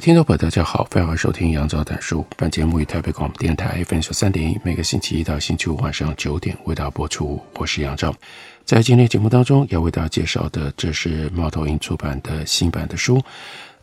听众朋友，大家好，欢迎收听杨照谈书。本节目于台北广播电台 FM 九三点一，每个星期一到星期五晚上九点为大家播出。我是杨照，在今天节目当中要为大家介绍的，这是猫头鹰出版的新版的书。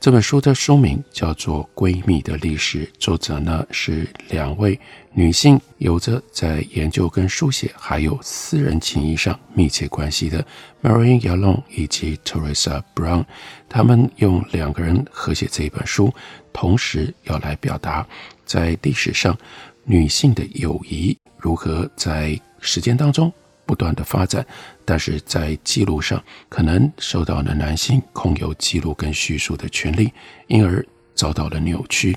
这本书的书名叫做《闺蜜的历史》，作者呢是两位女性，有着在研究跟书写还有私人情谊上密切关系的 Marianne Yalon 以及 Teresa Brown。他们用两个人合写这一本书，同时要来表达在历史上女性的友谊如何在时间当中。不断的发展，但是在记录上可能受到了男性控有记录跟叙述的权利，因而遭到了扭曲。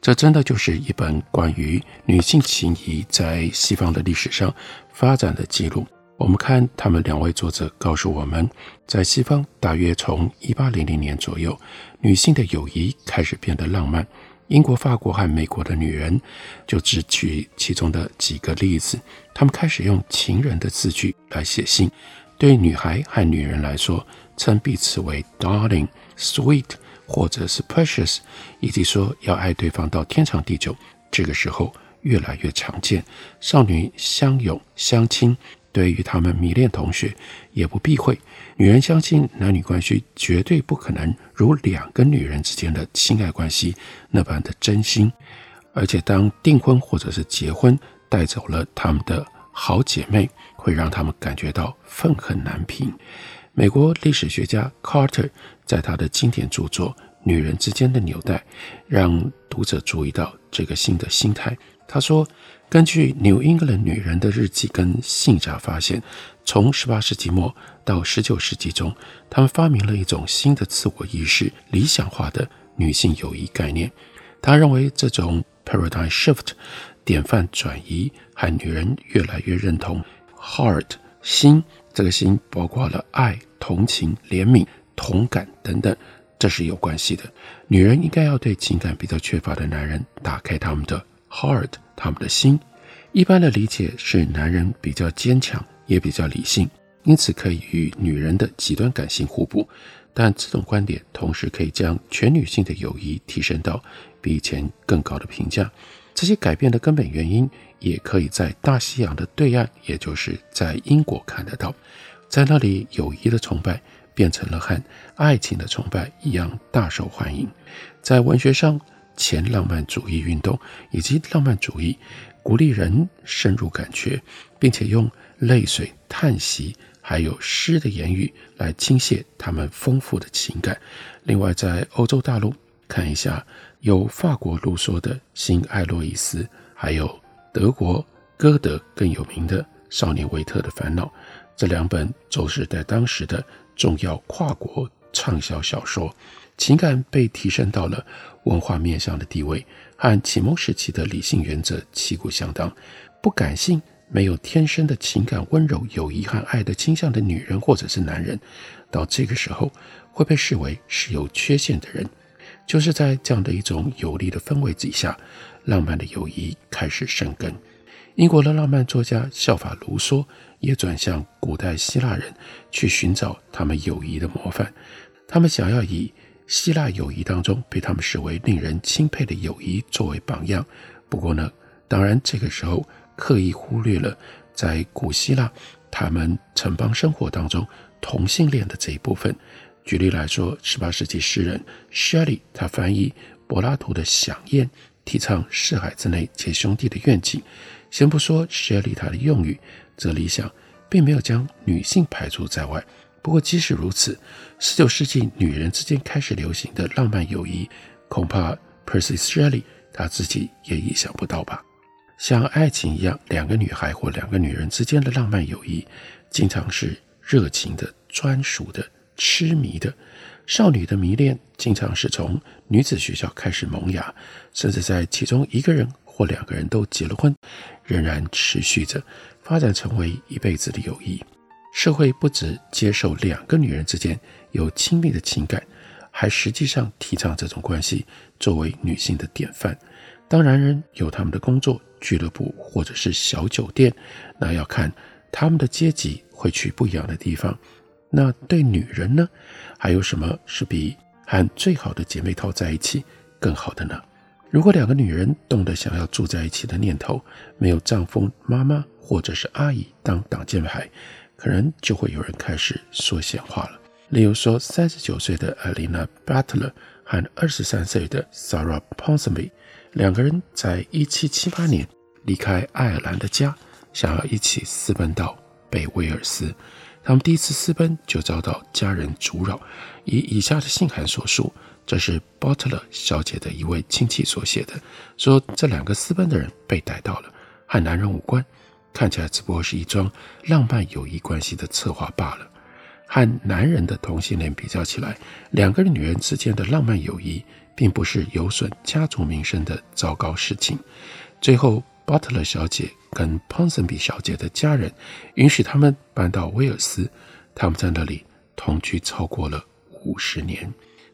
这真的就是一本关于女性情谊在西方的历史上发展的记录。我们看他们两位作者告诉我们，在西方大约从一八零零年左右，女性的友谊开始变得浪漫。英国、法国和美国的女人，就只举其中的几个例子。她们开始用情人的字句来写信，对女孩和女人来说，称彼此为 “darling”、“sweet” 或者是 “precious”，以及说要爱对方到天长地久。这个时候越来越常见，少女相拥相亲。对于他们迷恋同学，也不避讳。女人相信男女关系绝对不可能如两个女人之间的亲爱关系那般的真心，而且当订婚或者是结婚带走了他们的好姐妹，会让他们感觉到愤恨难平。美国历史学家 Carter 在他的经典著作《女人之间的纽带》，让读者注意到这个新的心态。他说。根据 New England 女人的日记跟信札发现，从18世纪末到19世纪中，他们发明了一种新的自我意识、理想化的女性友谊概念。他认为这种 paradigm shift 典范转移和女人越来越认同 heart 心，这个心包括了爱、同情、怜悯、同感等等，这是有关系的。女人应该要对情感比较缺乏的男人打开他们的 heart。他们的心，一般的理解是男人比较坚强，也比较理性，因此可以与女人的极端感性互补。但这种观点同时可以将全女性的友谊提升到比以前更高的评价。这些改变的根本原因，也可以在大西洋的对岸，也就是在英国看得到。在那里，友谊的崇拜变成了和爱情的崇拜一样大受欢迎。在文学上，前浪漫主义运动以及浪漫主义鼓励人深入感觉，并且用泪水、叹息，还有诗的言语来倾泻他们丰富的情感。另外，在欧洲大陆看一下，有法国卢梭的《新爱洛伊斯》，还有德国歌德更有名的《少年维特的烦恼》，这两本都是在当时的重要跨国畅销小说。情感被提升到了文化面向的地位，和启蒙时期的理性原则旗鼓相当。不感性、没有天生的情感温柔、友谊和爱的倾向的女人或者是男人，到这个时候会被视为是有缺陷的人。就是在这样的一种有利的氛围之下，浪漫的友谊开始生根。英国的浪漫作家效法卢梭，也转向古代希腊人去寻找他们友谊的模范。他们想要以希腊友谊当中被他们视为令人钦佩的友谊作为榜样。不过呢，当然这个时候刻意忽略了在古希腊他们城邦生活当中同性恋的这一部分。举例来说，18世纪诗人 Shelley 他翻译柏拉图的《响宴》，提倡四海之内皆兄弟的愿景。先不说 Shelley 他的用语，这理想并没有将女性排除在外。不过，即使如此，十九世纪女人之间开始流行的浪漫友谊，恐怕 Percy Shelley 他自己也意想不到吧。像爱情一样，两个女孩或两个女人之间的浪漫友谊，经常是热情的、专属的、痴迷的。少女的迷恋经常是从女子学校开始萌芽，甚至在其中一个人或两个人都结了婚，仍然持续着发展成为一辈子的友谊。社会不只接受两个女人之间有亲密的情感，还实际上提倡这种关系作为女性的典范。当男人有他们的工作、俱乐部或者是小酒店，那要看他们的阶级会去不一样的地方。那对女人呢？还有什么是比和最好的姐妹淘在一起更好的呢？如果两个女人动了想要住在一起的念头，没有丈夫、妈妈或者是阿姨当挡箭牌，可能就会有人开始说闲话了。例如说，三十九岁的 Alina Butler 和二十三岁的 Sarah Ponsonby 两个人在一七七八年离开爱尔兰的家，想要一起私奔到北威尔斯。他们第一次私奔就遭到家人阻扰，以以下的信函所述，这是 Butler 小姐的一位亲戚所写的，说这两个私奔的人被逮到了，和男人无关，看起来只不过是一桩浪漫友谊关系的策划罢了。和男人的同性恋比较起来，两个女人之间的浪漫友谊并不是有损家族名声的糟糕事情。最后。巴特勒小姐跟庞森比小姐的家人允许他们搬到威尔斯，他们在那里同居超过了五十年。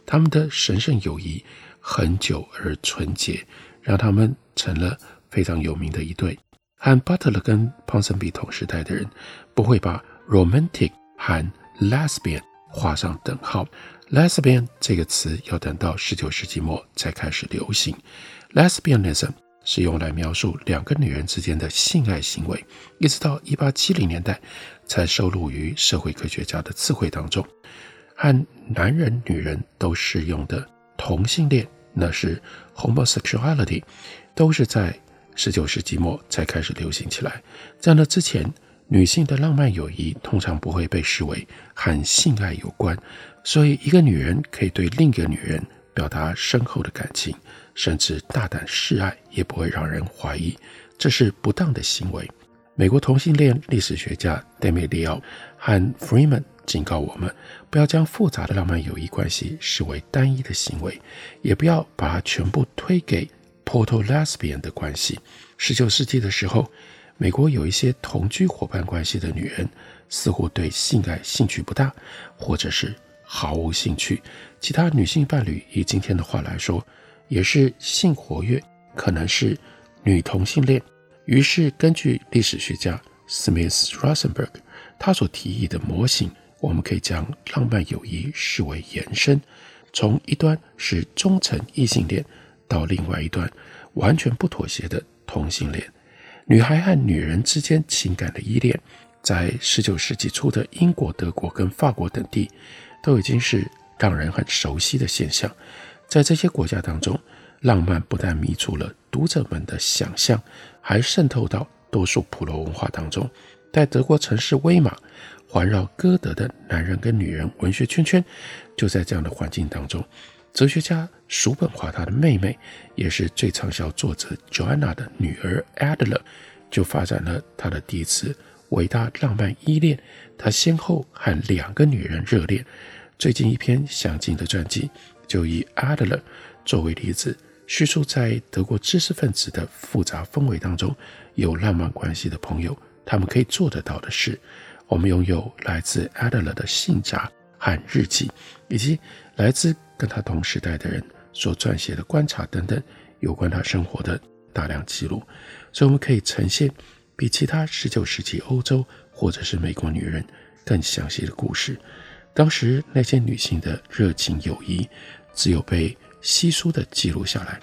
他们的神圣友谊很久而纯洁，让他们成了非常有名的一对。和巴特勒跟庞森比同时代的人不会把 romantic 和 lesbian 画上等号。lesbian 这个词要等到十九世纪末才开始流行。lesbianism 是用来描述两个女人之间的性爱行为，一直到一八七零年代才收录于社会科学家的词汇当中。和男人、女人都适用的同性恋，那是 homosexuality，都是在十九世纪末才开始流行起来。在那之前，女性的浪漫友谊通常不会被视为和性爱有关，所以一个女人可以对另一个女人表达深厚的感情。甚至大胆示爱也不会让人怀疑这是不当的行为。美国同性恋历史学家 d e m i l i o 和 Freeman 警告我们，不要将复杂的浪漫友谊关系视为单一的行为，也不要把它全部推给 Proto-Lesbian 的关系。十九世纪的时候，美国有一些同居伙伴关系的女人，似乎对性爱兴趣不大，或者是毫无兴趣。其他女性伴侣，以今天的话来说，也是性活跃，可能是女同性恋。于是，根据历史学家 Smith Rosenberg 他所提议的模型，我们可以将浪漫友谊视为延伸，从一端是忠诚异性恋，到另外一段完全不妥协的同性恋。女孩和女人之间情感的依恋，在十九世纪初的英国、德国跟法国等地，都已经是让人很熟悉的现象。在这些国家当中，浪漫不但迷住了读者们的想象，还渗透到多数普罗文化当中。在德国城市威玛，环绕歌德的男人跟女人文学圈圈，就在这样的环境当中。哲学家叔本华他的妹妹，也是最畅销作者 Joanna 的女儿 Adela，就发展了他的第一次伟大浪漫依恋。他先后和两个女人热恋。最近一篇详尽的传记。就以 Adler 作为例子，叙述在德国知识分子的复杂氛围当中，有浪漫关系的朋友，他们可以做得到的事。我们拥有来自 Adler 的信札和日记，以及来自跟他同时代的人所撰写的观察等等有关他生活的大量记录。所以我们可以呈现比其他19世纪欧洲或者是美国女人更详细的故事。当时那些女性的热情友谊。只有被稀疏的记录下来。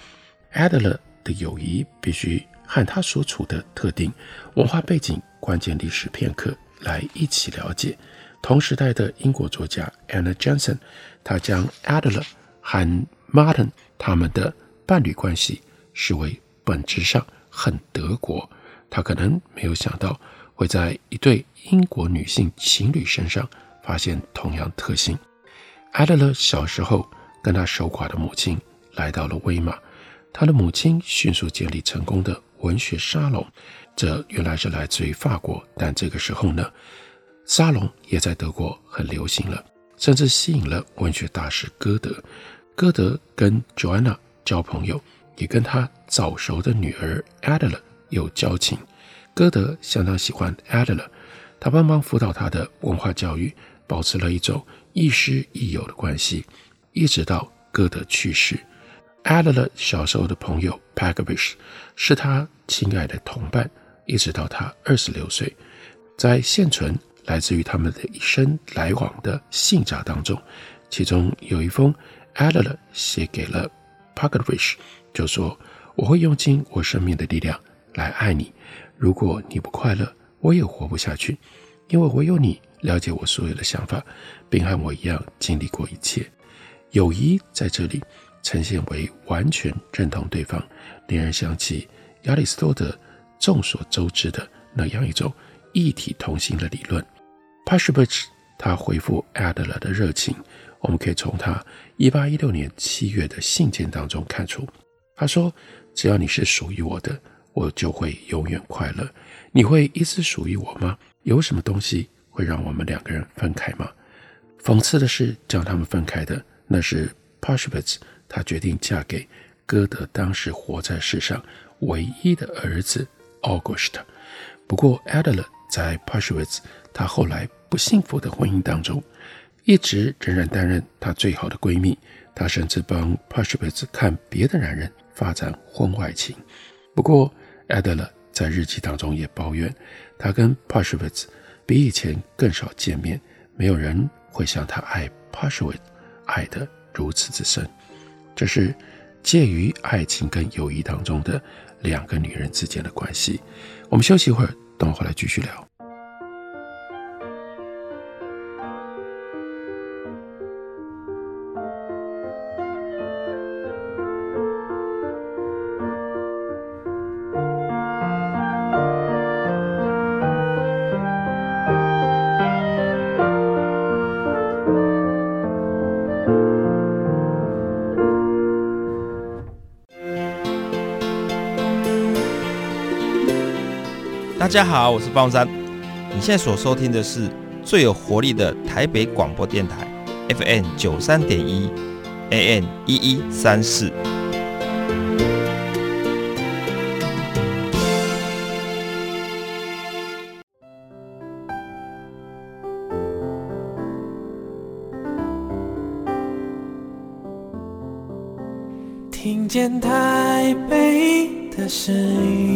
Adler 的友谊必须和他所处的特定文化背景、关键历史片刻来一起了解。同时代的英国作家 Anna Johnson，他将 Adler 和 Martin 他们的伴侣关系视为本质上很德国。他可能没有想到会在一对英国女性情侣身上发现同样特性。Adler 小时候。跟他守寡的母亲来到了威玛，他的母亲迅速建立成功的文学沙龙。这原来是来自于法国，但这个时候呢，沙龙也在德国很流行了。甚至吸引了文学大师歌德。歌德跟 Joanna 交朋友，也跟他早熟的女儿 Adela 有交情。歌德相当喜欢 Adela，他帮忙辅导他的文化教育，保持了一种亦师亦友的关系，一直到歌德去世。Adela 小时候的朋友 Pagavich 是他亲爱的同伴，一直到他二十六岁，在现存来自于他们的一生来往的信札当中，其中有一封 Adela 写给了 Pagavich，就说：“我会用尽我生命的力量来爱你。”如果你不快乐，我也活不下去，因为唯有你了解我所有的想法，并和我一样经历过一切。友谊在这里呈现为完全认同对方，令人想起亚里士多德众所周知的那样一种异体同心的理论。Pashibich 他回复 Adler 的热情，我们可以从他一八一六年七月的信件当中看出。他说：“只要你是属于我的。”我就会永远快乐。你会一直属于我吗？有什么东西会让我们两个人分开吗？讽刺的是，将他们分开的那是 Pashbitz，她决定嫁给歌德当时活在世上唯一的儿子 August。不过 Adler 在 Pashbitz 她后来不幸福的婚姻当中，一直仍然担任她最好的闺蜜。她甚至帮 Pashbitz 看别的男人发展婚外情。不过，Adela 在日记当中也抱怨，她跟 Pashwitz 比以前更少见面，没有人会像她爱 Pashwitz 爱得如此之深。这是介于爱情跟友谊当中的两个女人之间的关系。我们休息一会儿，等会儿回来继续聊。大家好，我是方山。你现在所收听的是最有活力的台北广播电台，FM 九三点一，AM 一一三四。听见台北的声音。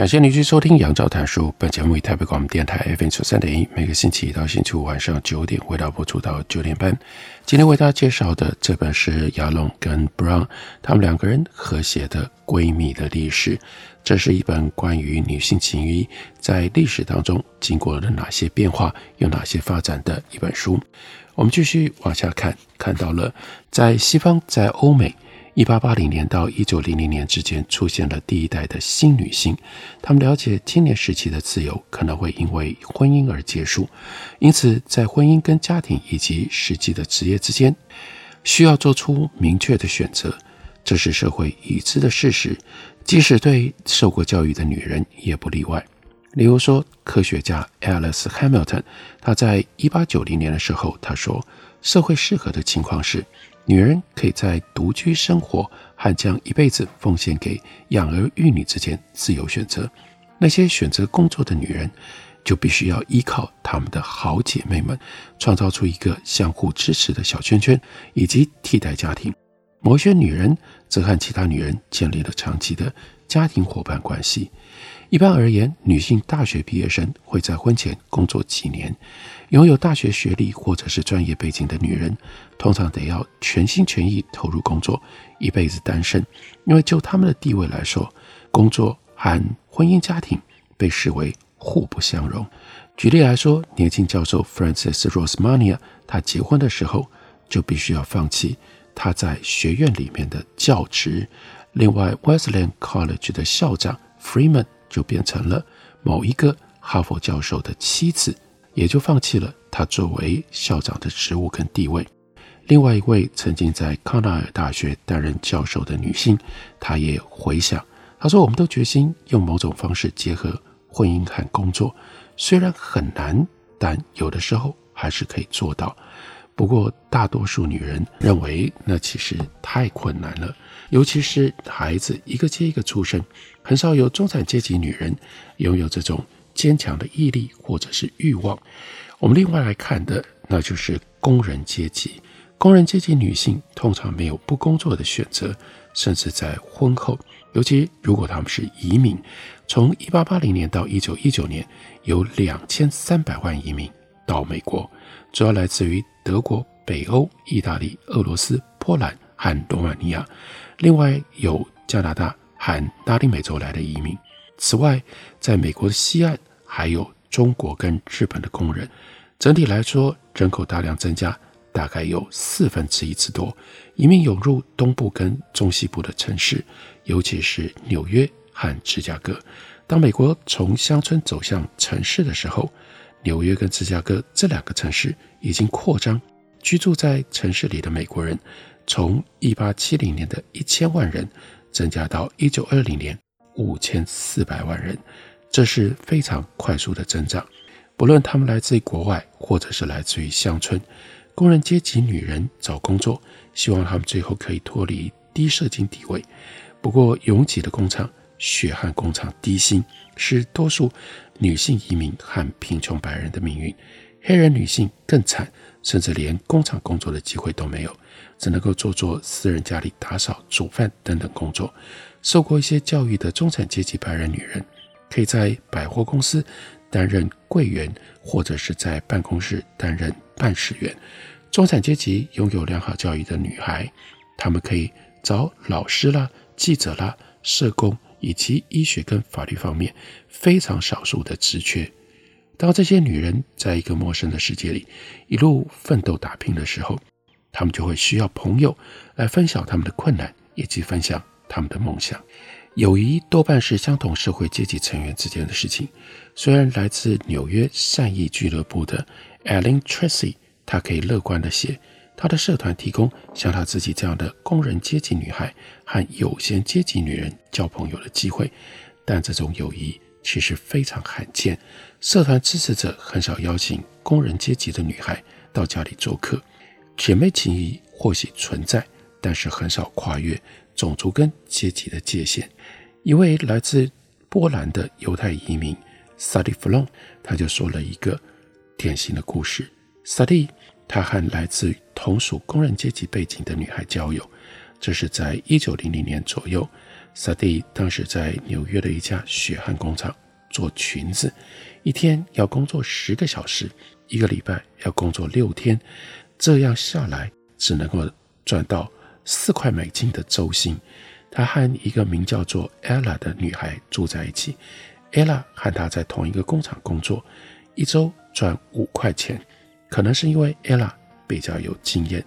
感谢您继续收听杨照谈书。本节目以台北广播电台 FM 九三点一，每个星期一到星期五晚上九点，为大家播出到九点半。今天为大家介绍的这本是亚龙跟 Brown 他们两个人合写的《闺蜜的历史》。这是一本关于女性情谊在历史当中经过了哪些变化，有哪些发展的一本书。我们继续往下看，看到了在西方，在欧美。一八八零年到一九零零年之间，出现了第一代的新女性。她们了解青年时期的自由可能会因为婚姻而结束，因此在婚姻跟家庭以及实际的职业之间，需要做出明确的选择。这是社会已知的事实，即使对受过教育的女人也不例外。例如说，科学家 Alice Hamilton，她在一八九零年的时候，她说，社会适合的情况是。女人可以在独居生活和将一辈子奉献给养儿育女之间自由选择。那些选择工作的女人，就必须要依靠她们的好姐妹们，创造出一个相互支持的小圈圈，以及替代家庭。某些女人则和其他女人建立了长期的家庭伙伴关系。一般而言，女性大学毕业生会在婚前工作几年。拥有大学学历或者是专业背景的女人，通常得要全心全意投入工作，一辈子单身。因为就她们的地位来说，工作和婚姻家庭被视为互不相容。举例来说，年轻教授 Francis Rosmania，他结婚的时候就必须要放弃他在学院里面的教职。另外，Wesleyan College 的校长 Freeman 就变成了某一个哈佛教授的妻子，也就放弃了他作为校长的职务跟地位。另外一位曾经在康奈尔大学担任教授的女性，她也回想，她说：“我们都决心用某种方式结合婚姻和工作，虽然很难，但有的时候还是可以做到。不过，大多数女人认为那其实太困难了，尤其是孩子一个接一个出生，很少有中产阶级女人拥有这种坚强的毅力或者是欲望。我们另外来看的，那就是工人阶级。”工人阶级女性通常没有不工作的选择，甚至在婚后，尤其如果她们是移民，从一八八零年到一九一九年，有两千三百万移民到美国，主要来自于德国、北欧、意大利、俄罗斯、波兰和罗马尼亚，另外有加拿大和拉丁美洲来的移民。此外，在美国的西岸还有中国跟日本的工人。整体来说，人口大量增加。大概有四分之一之多移民涌入东部跟中西部的城市，尤其是纽约和芝加哥。当美国从乡村走向城市的时候，纽约跟芝加哥这两个城市已经扩张。居住在城市里的美国人，从一八七零年的一千万人增加到一九二零年五千四百万人，这是非常快速的增长。不论他们来自于国外，或者是来自于乡村。工人阶级女人找工作，希望他们最后可以脱离低社经地位。不过，拥挤的工厂、血汗工厂、低薪，是多数女性移民和贫穷白人的命运。黑人女性更惨，甚至连工厂工作的机会都没有，只能够做做私人家里打扫、煮饭等等工作。受过一些教育的中产阶级白人女人，可以在百货公司担任柜员，或者是在办公室担任办事员。中产阶级拥有良好教育的女孩，她们可以找老师啦、记者啦、社工以及医学跟法律方面非常少数的职缺。当这些女人在一个陌生的世界里一路奋斗打拼的时候，她们就会需要朋友来分享她们的困难，以及分享她们的梦想。友谊多半是相同社会阶级成员之间的事情。虽然来自纽约善意俱乐部的 Ellen Tracy。她可以乐观地写，他的社团提供像他自己这样的工人阶级女孩和有闲阶级女人交朋友的机会，但这种友谊其实非常罕见。社团支持者很少邀请工人阶级的女孩到家里做客，姐妹情谊或许存在，但是很少跨越种族跟阶级的界限。一位来自波兰的犹太移民 Sadi Flon，他就说了一个典型的故事。Sadi 他和来自同属工人阶级背景的女孩交友，这是在一九零零年左右。Sadi 当时在纽约的一家血汗工厂做裙子，一天要工作十个小时，一个礼拜要工作六天，这样下来只能够赚到四块美金的周薪。他和一个名叫做 Ella 的女孩住在一起，Ella 和他在同一个工厂工作，一周赚五块钱。可能是因为 Ella 比较有经验，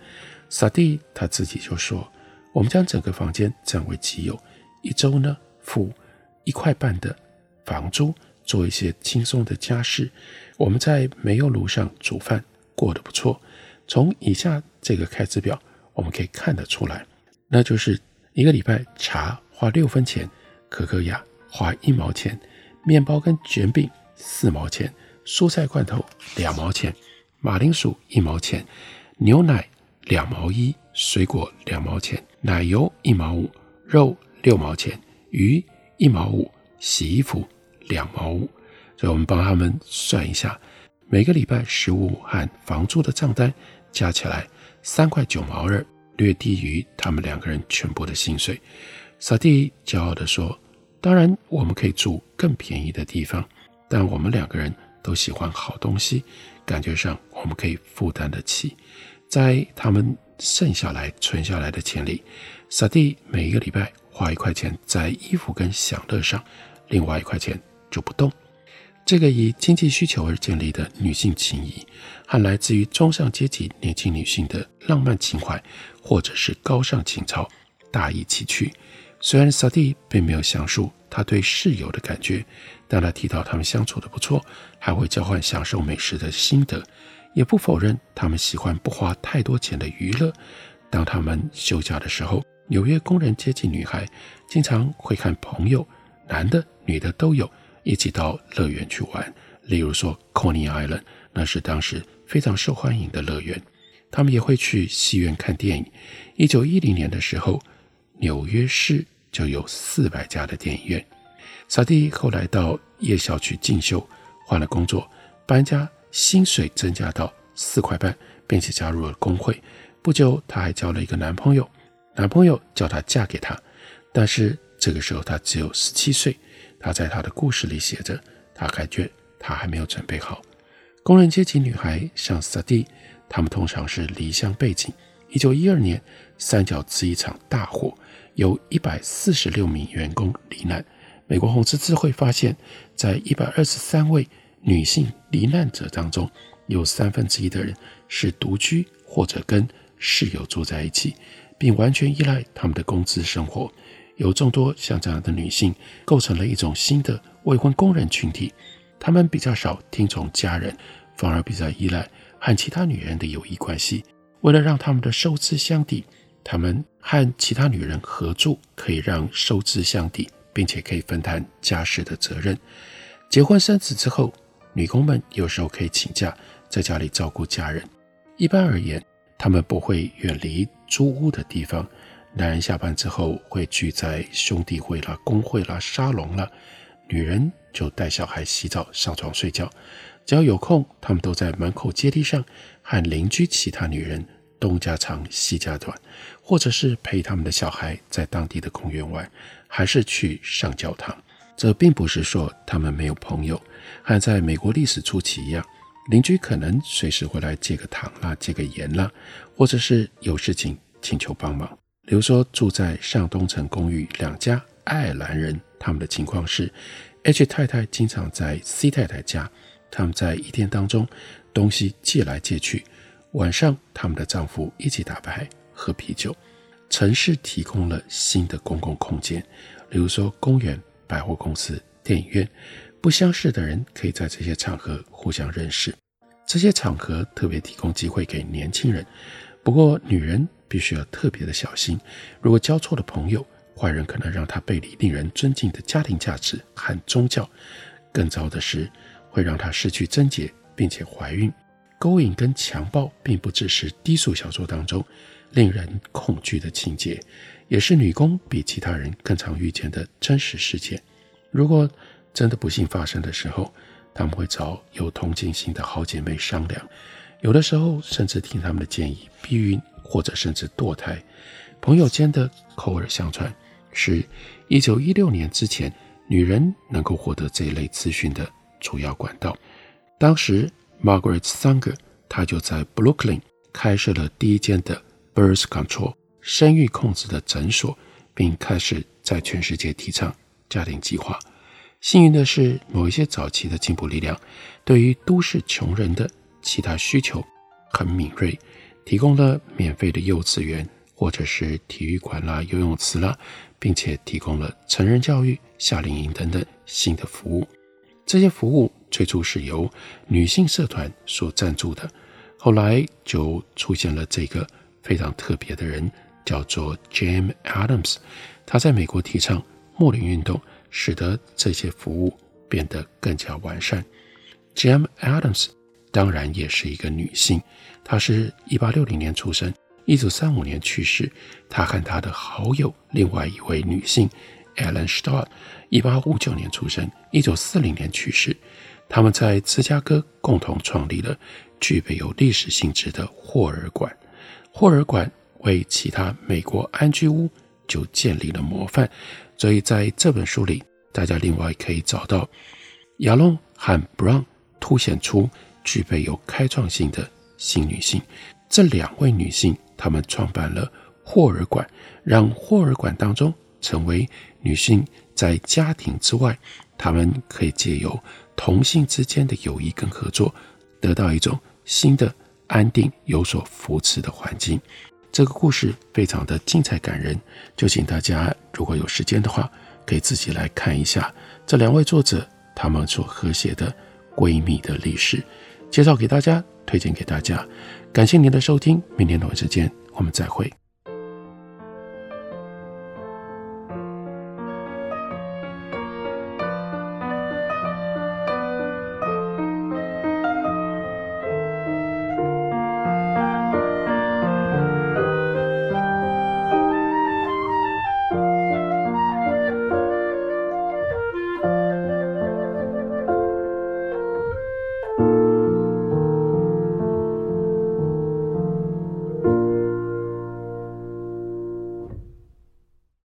萨蒂他自己就说：“我们将整个房间占为己有，一周呢付一块半的房租，做一些轻松的家事。我们在煤油炉上煮饭，过得不错。从以下这个开支表，我们可以看得出来，那就是一个礼拜茶花六分钱，可可亚花一毛钱，面包跟卷饼四毛钱，蔬菜罐头两毛钱。”马铃薯一毛钱，牛奶两毛一，水果两毛钱，奶油一毛五，肉六毛钱，鱼一毛五，洗衣服两毛五。所以我们帮他们算一下，每个礼拜食物和房租的账单加起来三块九毛二，略低于他们两个人全部的薪水。萨蒂骄傲地说：“当然，我们可以住更便宜的地方，但我们两个人都喜欢好东西。”感觉上我们可以负担得起，在他们剩下来存下来的钱里，萨蒂每一个礼拜花一块钱在衣服跟享乐上，另外一块钱就不动，这个以经济需求而建立的女性情谊，和来自于中上阶级年轻女性的浪漫情怀，或者是高尚情操，大异其趣。虽然萨蒂并没有详述他对室友的感觉，但他提到他们相处的不错，还会交换享受美食的心得，也不否认他们喜欢不花太多钱的娱乐。当他们休假的时候，纽约工人阶级女孩经常会看朋友，男的、女的都有。一起到乐园去玩，例如说 Coney Island，那是当时非常受欢迎的乐园。他们也会去戏院看电影。一九一零年的时候，纽约市就有四百家的电影院。萨蒂后来到夜校去进修，换了工作，搬家，薪水增加到四块半，并且加入了工会。不久，她还交了一个男朋友，男朋友叫她嫁给他，但是这个时候她只有十七岁。她在她的故事里写着，她感觉她还没有准备好。工人阶级女孩像萨蒂，她们通常是离乡背井。一九一二年，三角瓷一场大火，有一百四十六名员工罹难。美国红十字会发现，在一百二十三位女性罹难者当中，有三分之一的人是独居或者跟室友住在一起，并完全依赖他们的工资生活。有众多像这样的女性，构成了一种新的未婚工人群体。她们比较少听从家人，反而比较依赖和其他女人的友谊关系。为了让他们的收支相抵，他们和其他女人合住，可以让收支相抵，并且可以分担家事的责任。结婚生子之后，女工们有时候可以请假，在家里照顾家人。一般而言，她们不会远离租屋的地方。男人下班之后会聚在兄弟会啦、工会啦、沙龙啦，女人就带小孩、洗澡、上床睡觉。只要有空，他们都在门口阶梯上和邻居其他女人东家长西家短，或者是陪他们的小孩在当地的公园玩，还是去上教堂。这并不是说他们没有朋友，和在美国历史初期一样，邻居可能随时会来借个糖啦、借个盐啦，或者是有事情请求帮忙。比如说，住在上东城公寓两家爱尔兰人，他们的情况是，H 太太经常在 C 太太家，他们在一天当中东西借来借去，晚上他们的丈夫一起打牌喝啤酒。城市提供了新的公共空间，比如说公园、百货公司、电影院，不相识的人可以在这些场合互相认识。这些场合特别提供机会给年轻人，不过女人。必须要特别的小心，如果交错了朋友，坏人可能让她背离令人尊敬的家庭价值和宗教。更糟的是，会让她失去贞洁，并且怀孕。勾引跟强暴并不只是低俗小说当中令人恐惧的情节，也是女工比其他人更常遇见的真实事件。如果真的不幸发生的时候，他们会找有同情心的好姐妹商量，有的时候甚至听他们的建议避孕。或者甚至堕胎，朋友间的口耳相传，是一九一六年之前，女人能够获得这一类资讯的主要管道。当时，Margaret Sanger，她就在 Brooklyn 开设了第一间的 Birth Control 生育控制的诊所，并开始在全世界提倡家庭计划。幸运的是，某一些早期的进步力量，对于都市穷人的其他需求很敏锐。提供了免费的幼稚园，或者是体育馆啦、游泳池啦，并且提供了成人教育、夏令营等等新的服务。这些服务最初是由女性社团所赞助的，后来就出现了这个非常特别的人，叫做 Jane Addams。他在美国提倡睦邻运动，使得这些服务变得更加完善。jam Adams 当然也是一个女性。她是一八六零年出生，一九三五年去世。她和她的好友另外一位女性 Ellen Stott，一八五九年出生，一九四零年去世。他们在芝加哥共同创立了具备有历史性质的霍尔馆。霍尔馆为其他美国安居屋就建立了模范。所以在这本书里，大家另外可以找到亚龙和 Brown 凸显出具备有开创性的。新女性，这两位女性，她们创办了霍尔馆，让霍尔馆当中成为女性在家庭之外，她们可以借由同性之间的友谊跟合作得到一种新的安定、有所扶持的环境。这个故事非常的精彩感人，就请大家如果有时间的话，可以自己来看一下这两位作者他们所合写的闺蜜的历史，介绍给大家，推荐给大家。感谢您的收听，明天同一时间我们再会。